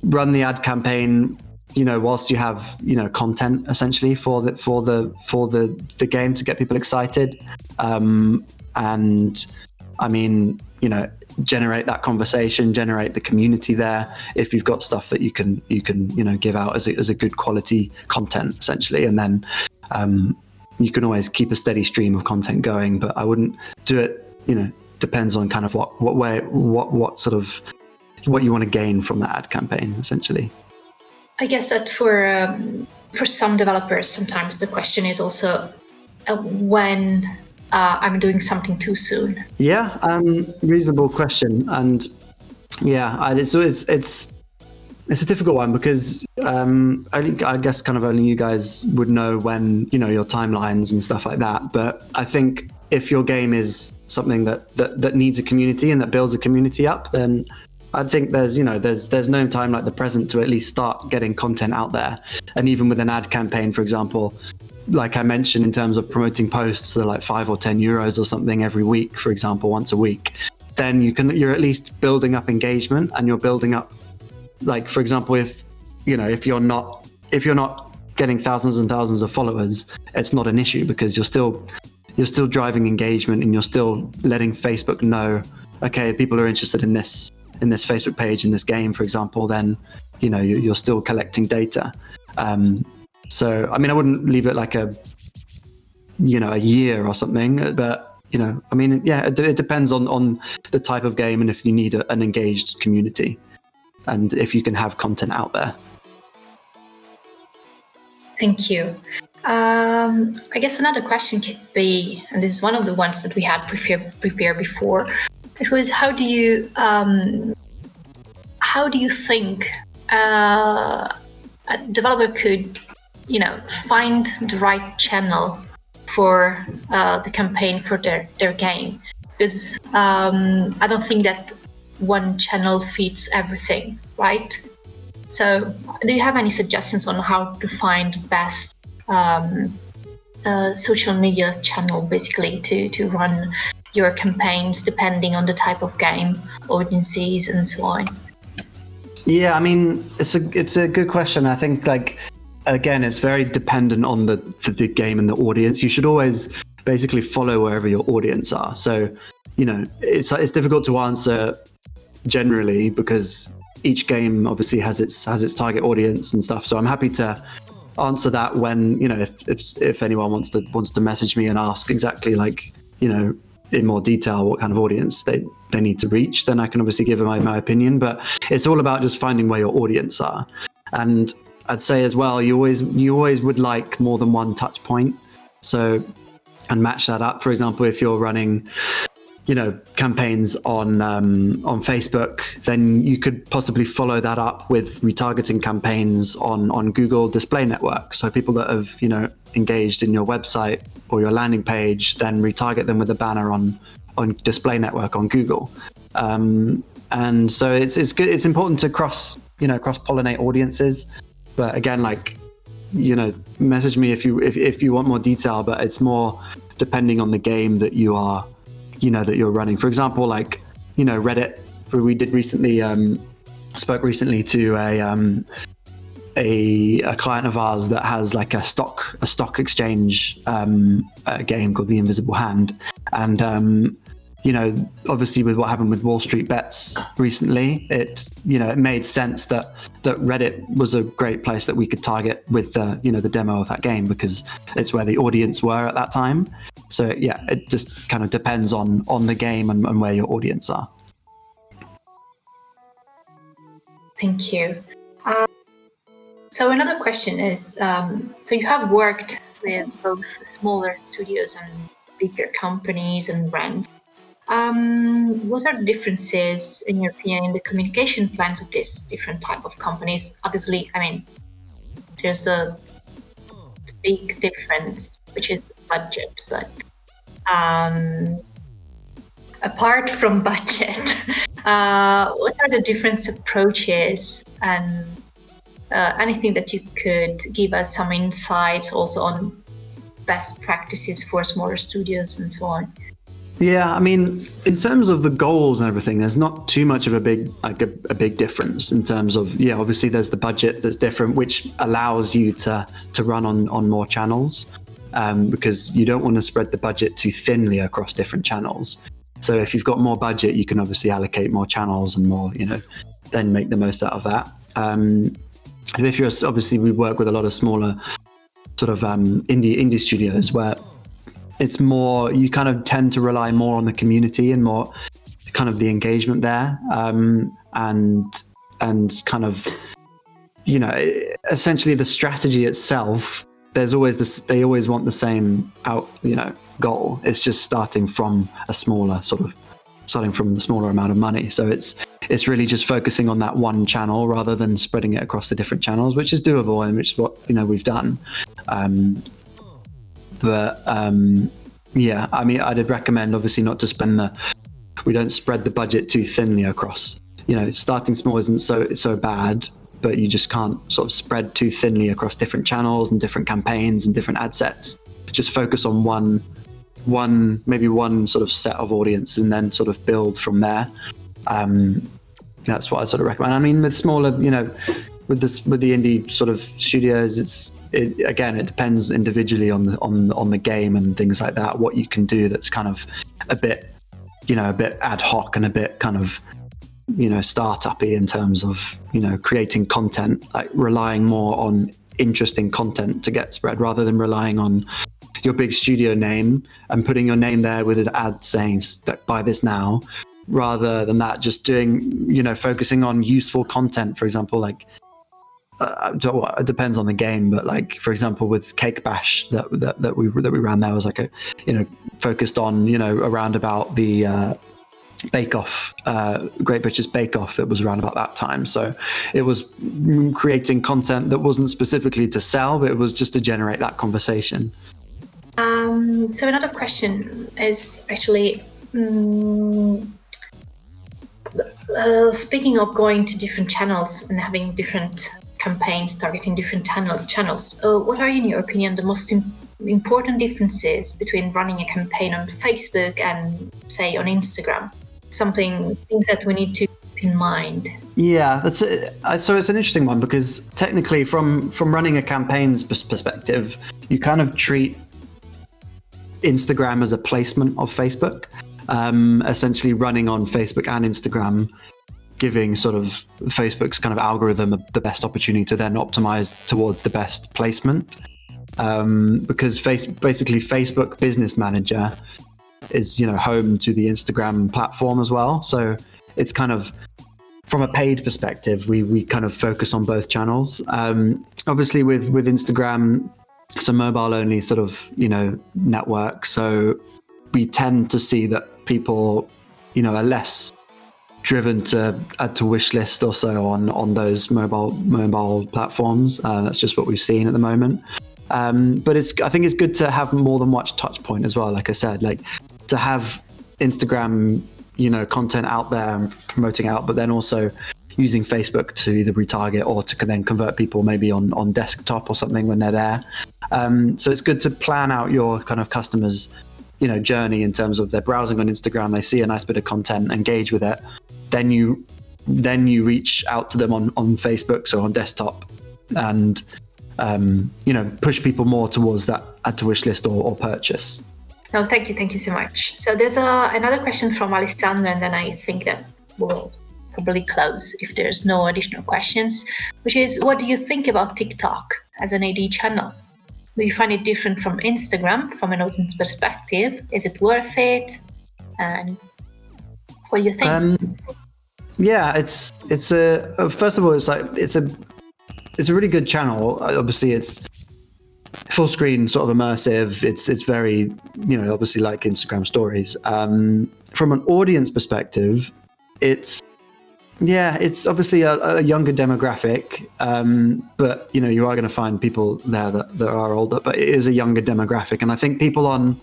run the ad campaign. You know, whilst you have you know content essentially for the for the for the the game to get people excited, um, and I mean, you know, generate that conversation, generate the community there. If you've got stuff that you can you can you know give out as a, as a good quality content essentially, and then um, you can always keep a steady stream of content going. But I wouldn't do it. You know, depends on kind of what what way what what sort of what you want to gain from that ad campaign essentially. I guess that for um, for some developers, sometimes the question is also uh, when uh, I'm doing something too soon? Yeah, um, reasonable question, and yeah, it's it's it's it's a difficult one because um, I, I guess kind of only you guys would know when you know your timelines and stuff like that. But I think if your game is something that, that that needs a community and that builds a community up, then I think there's you know there's there's no time like the present to at least start getting content out there. And even with an ad campaign, for example, like I mentioned, in terms of promoting posts, they're like five or ten euros or something every week, for example, once a week. Then you can you're at least building up engagement and you're building up, like for example, if you know if you're not if you're not getting thousands and thousands of followers, it's not an issue because you're still you're still driving engagement and you're still letting Facebook know, okay, people are interested in this in this Facebook page in this game, for example. Then you know you're still collecting data. Um, so, I mean, I wouldn't leave it like a, you know, a year or something, but you know, I mean, yeah, it, it depends on on the type of game and if you need a, an engaged community, and if you can have content out there. Thank you. Um, I guess another question could be, and this is one of the ones that we had prepared prepare before. It was how do you um, how do you think uh, a developer could, you know, find the right channel for uh, the campaign for their their game? Because um, I don't think that one channel feeds everything, right? So, do you have any suggestions on how to find the best um, uh, social media channel, basically, to to run your campaigns depending on the type of game, audiences, and so on? Yeah, I mean, it's a it's a good question. I think like again, it's very dependent on the the game and the audience. You should always basically follow wherever your audience are. So, you know, it's it's difficult to answer generally because each game obviously has its has its target audience and stuff. So I'm happy to answer that when you know if if, if anyone wants to wants to message me and ask exactly like you know in more detail what kind of audience they they need to reach then i can obviously give my, my opinion. But it's all about just finding where your audience are. And i'd say as well you always you always would like more than one touch point. So and match that up. For example if you're running you know campaigns on um, on Facebook, then you could possibly follow that up with retargeting campaigns on on Google Display Network. So people that have you know engaged in your website or your landing page, then retarget them with a banner on on Display Network on Google. Um, and so it's it's good. It's important to cross you know cross pollinate audiences, but again, like you know, message me if you if if you want more detail. But it's more depending on the game that you are you know that you're running. For example, like you know Reddit. We did recently um, spoke recently to a um, a, a client of ours that has like a stock a stock exchange um, a game called The Invisible Hand, and um, you know obviously with what happened with Wall Street Bets recently, it you know it made sense that that Reddit was a great place that we could target with the you know the demo of that game because it's where the audience were at that time. So yeah, it just kind of depends on on the game and, and where your audience are. Thank you. Um, so another question is, um, so you have worked with both smaller studios and bigger companies and brands. Um, what are the differences, in your opinion, in the communication plans of these different type of companies? Obviously, I mean, there's the, the big difference, which is budget, but um, apart from budget, uh, what are the different approaches and uh, anything that you could give us some insights also on best practices for smaller studios and so on? Yeah, I mean, in terms of the goals and everything, there's not too much of a big like a, a, big difference in terms of yeah. Obviously, there's the budget that's different, which allows you to to run on on more channels um, because you don't want to spread the budget too thinly across different channels. So if you've got more budget, you can obviously allocate more channels and more, you know, then make the most out of that. Um, and if you're obviously, we work with a lot of smaller sort of um, indie indie studios where it's more you kind of tend to rely more on the community and more kind of the engagement there um, and and kind of you know essentially the strategy itself there's always this they always want the same out you know goal. It's just starting from a smaller sort of starting from the smaller amount of money. So it's it's really just focusing on that one channel rather than spreading it across the different channels which is doable and which is what you know we've done. Um, but um, yeah, I mean, I'd recommend obviously not to spend the. We don't spread the budget too thinly across. You know, starting small isn't so so bad, but you just can't sort of spread too thinly across different channels and different campaigns and different ad sets. Just focus on one, one maybe one sort of set of audience, and then sort of build from there. Um, that's what I sort of recommend. I mean, with smaller, you know, with this with the indie sort of studios, it's it, again it depends individually on the on on the game and things like that. What you can do that's kind of a bit, you know, a bit ad hoc and a bit kind of you know startupy in terms of you know creating content, like relying more on interesting content to get spread rather than relying on your big studio name and putting your name there with an ad saying buy this now rather than that just doing you know focusing on useful content for example like uh, it depends on the game, but like for example, with Cake Bash that that, that we that we ran there was like a you know focused on you know around about the uh, Bake Off, uh, Great British Bake Off. It was around about that time, so it was creating content that wasn't specifically to sell, but it was just to generate that conversation. Um, so another question is actually. Um, uh, speaking of going to different channels and having different campaigns targeting different channel, channels, uh, what are, in your opinion, the most Im- important differences between running a campaign on Facebook and, say, on Instagram? Something, things that we need to keep in mind. Yeah, that's a, so. It's an interesting one because technically, from from running a campaign's perspective, you kind of treat Instagram as a placement of Facebook um, essentially running on Facebook and Instagram, giving sort of Facebook's kind of algorithm the best opportunity to then optimize towards the best placement. Um, because face, basically Facebook Business Manager is you know home to the Instagram platform as well, so it's kind of from a paid perspective, we we kind of focus on both channels. Um, obviously, with with Instagram, it's a mobile only sort of you know network, so we tend to see that people, you know, are less driven to add to wish list or so on on those mobile mobile platforms. Uh, that's just what we've seen at the moment. Um, but it's I think it's good to have more than one touch point as well. Like I said, like to have Instagram, you know, content out there and promoting out, but then also using Facebook to either retarget or to then convert people maybe on on desktop or something when they're there. Um, so it's good to plan out your kind of customers you know journey in terms of they're browsing on Instagram, they see a nice bit of content, engage with it, then you then you reach out to them on on Facebook, so on desktop, and um, you know push people more towards that add to wish list or, or purchase. No, thank you, thank you so much. So there's a, another question from Alessandra, and then I think that we'll probably close if there's no additional questions, which is what do you think about TikTok as an AD channel? Do you find it different from Instagram from an audience perspective? Is it worth it? And what do you think? Um, yeah, it's it's a uh, first of all, it's like it's a it's a really good channel. Obviously, it's full screen, sort of immersive. It's it's very you know obviously like Instagram stories. Um, from an audience perspective, it's yeah, it's obviously a, a younger demographic, um, but you know you are going to find people there that, that are older, but it is a younger demographic, and I think people on,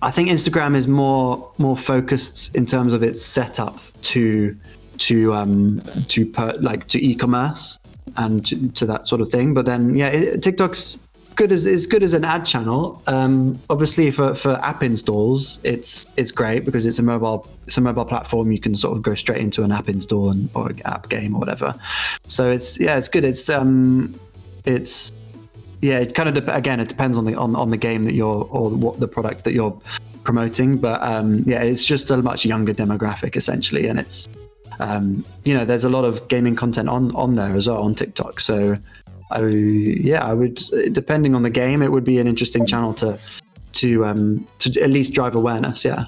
I think Instagram is more more focused in terms of its setup to to um, to per, like to e-commerce and to, to, that sort of thing. But then yeah, it, TikTok's good as is good as an ad channel. Um, obviously, for, for app installs, it's it's great because it's a mobile it's a mobile platform. You can sort of go straight into an app install and, or an app game or whatever. So it's yeah, it's good. It's um, it's yeah, it kind of de- again it depends on the on, on the game that you're or what the product that you're promoting. But um, yeah, it's just a much younger demographic essentially, and it's um, you know there's a lot of gaming content on on there as well on TikTok. So I yeah, I would depending on the game, it would be an interesting channel to to um, to at least drive awareness. Yeah.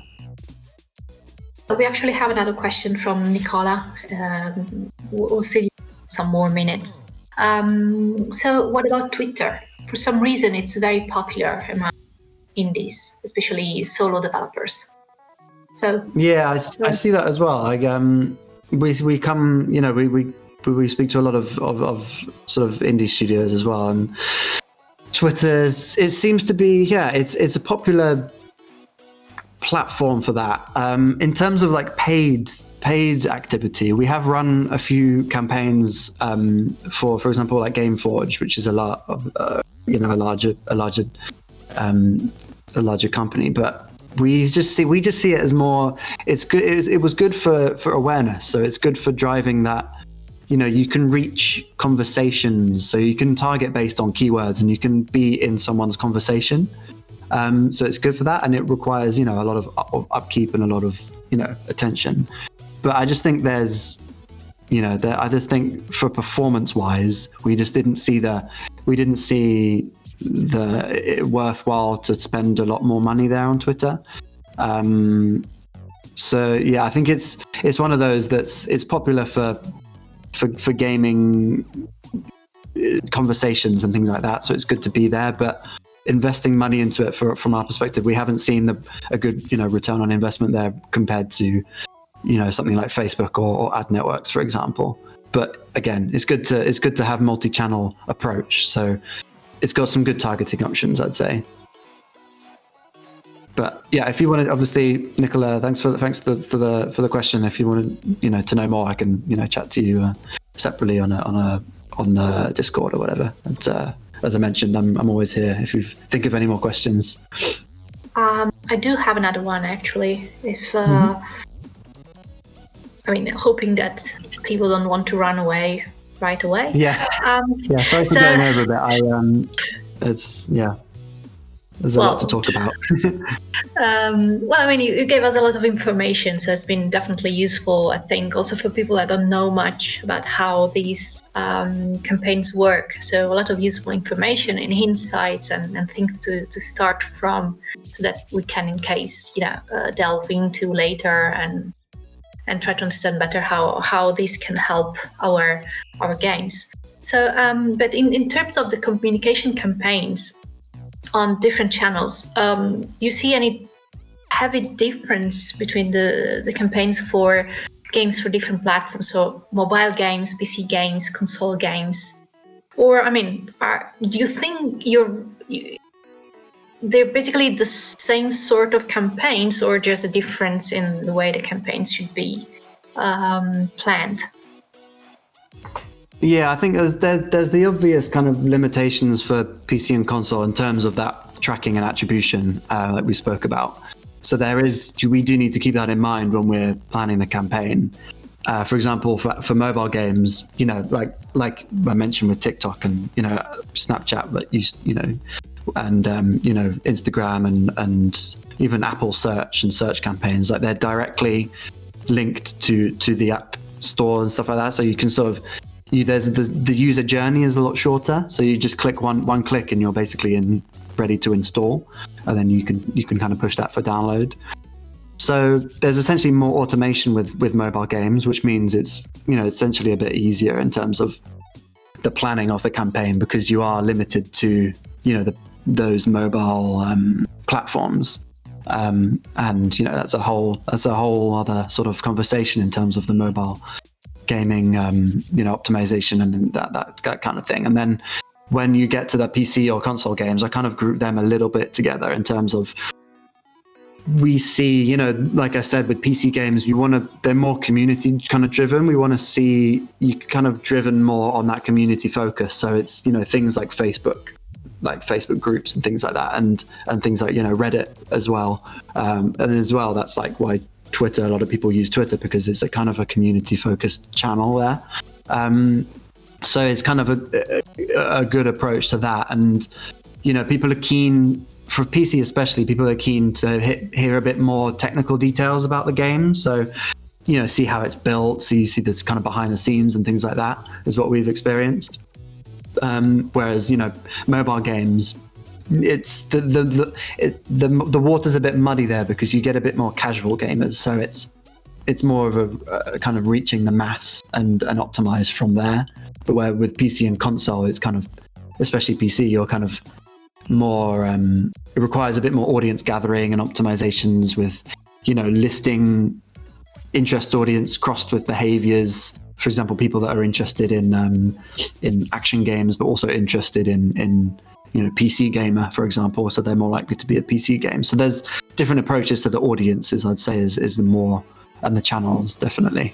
We actually have another question from Nicola. Um, we'll see some more minutes. Um, so, what about Twitter? For some reason, it's very popular among indies, especially solo developers. So yeah, I, I see that as well. Like um, we we come, you know, we we we speak to a lot of, of, of sort of indie studios as well, and Twitter it seems to be yeah, it's it's a popular platform for that. Um, in terms of like paid paid activity, we have run a few campaigns um, for, for example, like GameForge, which is a lot of uh, you know a larger a larger um, a larger company, but we just see we just see it as more it's good it was, it was good for for awareness so it's good for driving that you know you can reach conversations. So you can target based on keywords and you can be in someone's conversation. Um, so it's good for that and it requires you know a lot of, upkeep and a lot of you know attention. But i just think there's you know i just think for performance wise we just didn't see the we didn't see the it worthwhile to spend a lot more money there on twitter. Um, so yeah i think it's it's one of those that's it's popular for for, for gaming uh, conversations and things like that. So it's good to be there, but investing money into it for, from our perspective, we haven't seen the, a good you know return on investment there compared to you know something like Facebook or, or ad networks, for example. But again, it's good to it's good to have multi-channel approach. So it's got some good targeting options, I'd say. But yeah, if you want to, obviously, Nicola, thanks for thanks for the, for the for the question. If you want to, you know, to know more, I can you know chat to you uh, separately on a on a on the Discord or whatever. And uh, as I mentioned, I'm I'm always here if you think of any more questions. Um, I do have another one actually. If uh, mm-hmm. I mean, hoping that people don't want to run away right away. Yeah. Um, yeah. Sorry for so, going over a bit. I um, it's yeah. There's a well, lot to talk about. um, well, I mean, you, you, gave us a lot of information, so it's been definitely useful. I think also for people that don't know much about how these um, campaigns work. So a lot of useful information and insights and, and things to, to start from, so that we can, in case you know, uh, delve into later and and try to understand better how how this can help our our games. So, um, but in, in terms of the communication campaigns on different channels, um, you see any heavy difference between the the campaigns for games for different platforms, so mobile games, PC games, console games, or I mean, are, do you think you're you, they're basically the same sort of campaigns, or there's a difference in the way the campaigns should be um, planned? Yeah, I think there's, there, there's the obvious kind of limitations for PC and console in terms of that tracking and attribution, uh, like we spoke about. So there is, we do need to keep that in mind when we're planning the campaign. Uh, for example, for, for mobile games, you know, like like I mentioned with TikTok and you know Snapchat, but you you know and um, you know Instagram and and even Apple search and search campaigns like they're directly linked to to the app store and stuff like that so you can sort of you, there's the, the user journey is a lot shorter. So you just click one one click and you're basically in ready to install. And then you can you can kind of push that for download. So there's essentially more automation with with mobile games which means it's you know essentially a bit easier in terms of the planning of the campaign because you are limited to you know the those mobile um, platforms. Um, and you know that's a whole that's a whole other sort of conversation in terms of the mobile gaming um, you know optimization and that, that that kind of thing. And then when you get to the PC or console games, I kind of group them a little bit together in terms of we see, you know, like I said, with PC games, you want to, they're more community kind of driven. We want to see you kind of driven more on that community focus. So it's, you know, things like Facebook, like Facebook groups and things like that, and and things like you know Reddit as well. Um, and as well, that's like why Twitter. A lot of people use Twitter because it's a kind of a community focused channel there. Um, so it's kind of a, a, a good approach to that, and you know people are keen for PC especially. People are keen to hit, hear a bit more technical details about the game. So you know see how it's built see see this kind of behind the scenes and things like that is what we've experienced um, whereas you know, mobile games, it's the the the, it, the the water's a bit muddy there because you get a bit more casual gamers. So it's it's more of a, a kind of reaching the mass and and optimize from there. But where with PC and console, it's kind of especially PC, you're kind of more um, it requires a bit more audience gathering and optimizations with you know listing interest audience crossed with behaviors for example, people that are interested in um, in action games, but also interested in in you know PC gamer, for example. So they're more likely to be a PC game. So there's different approaches to the audiences. I'd say is is the more and the channels definitely.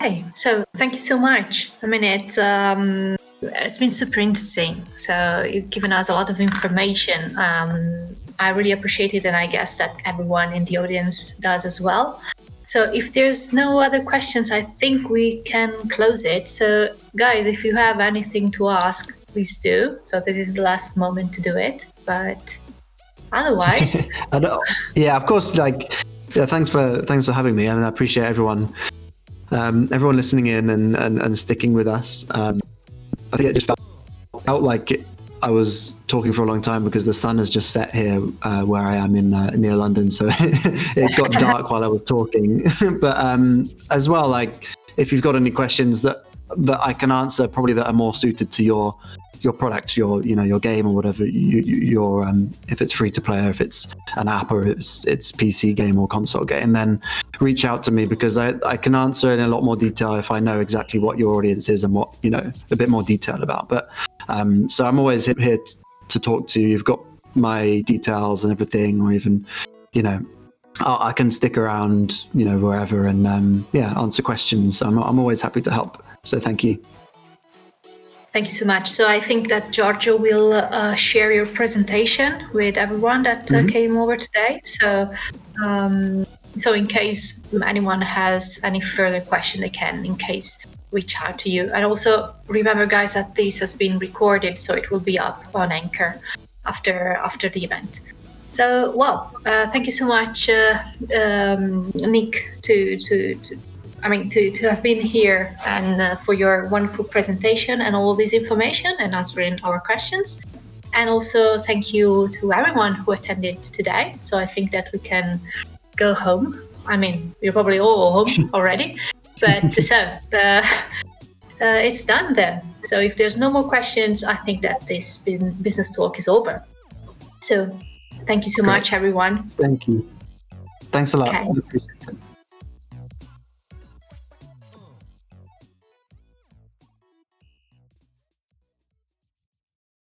Hey, so thank you so much. I mean, it's um, it's been super interesting. So you've given us a lot of information. Um, I really appreciate it, and I guess that everyone in the audience does as well. So if there's no other questions, I think we can close it. So guys, if you have anything to ask, please do. So this is the last moment to do it. But otherwise, yeah, of course. Like, yeah, thanks for thanks for having me, I and I appreciate everyone, um, everyone listening in and, and, and sticking with us. Um, I think it just felt, felt like it, I was talking for a long time because the sun has just set here uh, where I am in uh, near London, so it got dark while I was talking. but um, as well, like if you've got any questions that that I can answer, probably that are more suited to your your product, your you know your game or whatever. You, your um, if it's free to play, or if it's an app, or it's it's PC game or console game, then reach out to me because I, I can answer in a lot more detail if I know exactly what your audience is and what you know a bit more detail about. But um, so I'm always here to talk to. you. You've got my details and everything, or even you know I can stick around, you know, wherever and um, yeah, answer questions. I'm, I'm always happy to help. So thank you. Thank you so much. So I think that Giorgio will uh, share your presentation with everyone that uh, mm-hmm. came over today. So, um, so in case anyone has any further question, they can, in case, reach out to you. And also remember, guys, that this has been recorded, so it will be up on Anchor after after the event. So, well, uh, thank you so much, uh, um, Nick, to, to, to I mean, to, to have been here and uh, for your wonderful presentation and all of this information and answering our questions. And also, thank you to everyone who attended today. So I think that we can go home. I mean, you're probably all home already, but so uh, uh, it's done then. So if there's no more questions, I think that this business talk is over. So thank you so Great. much, everyone. Thank you. Thanks a lot. Okay.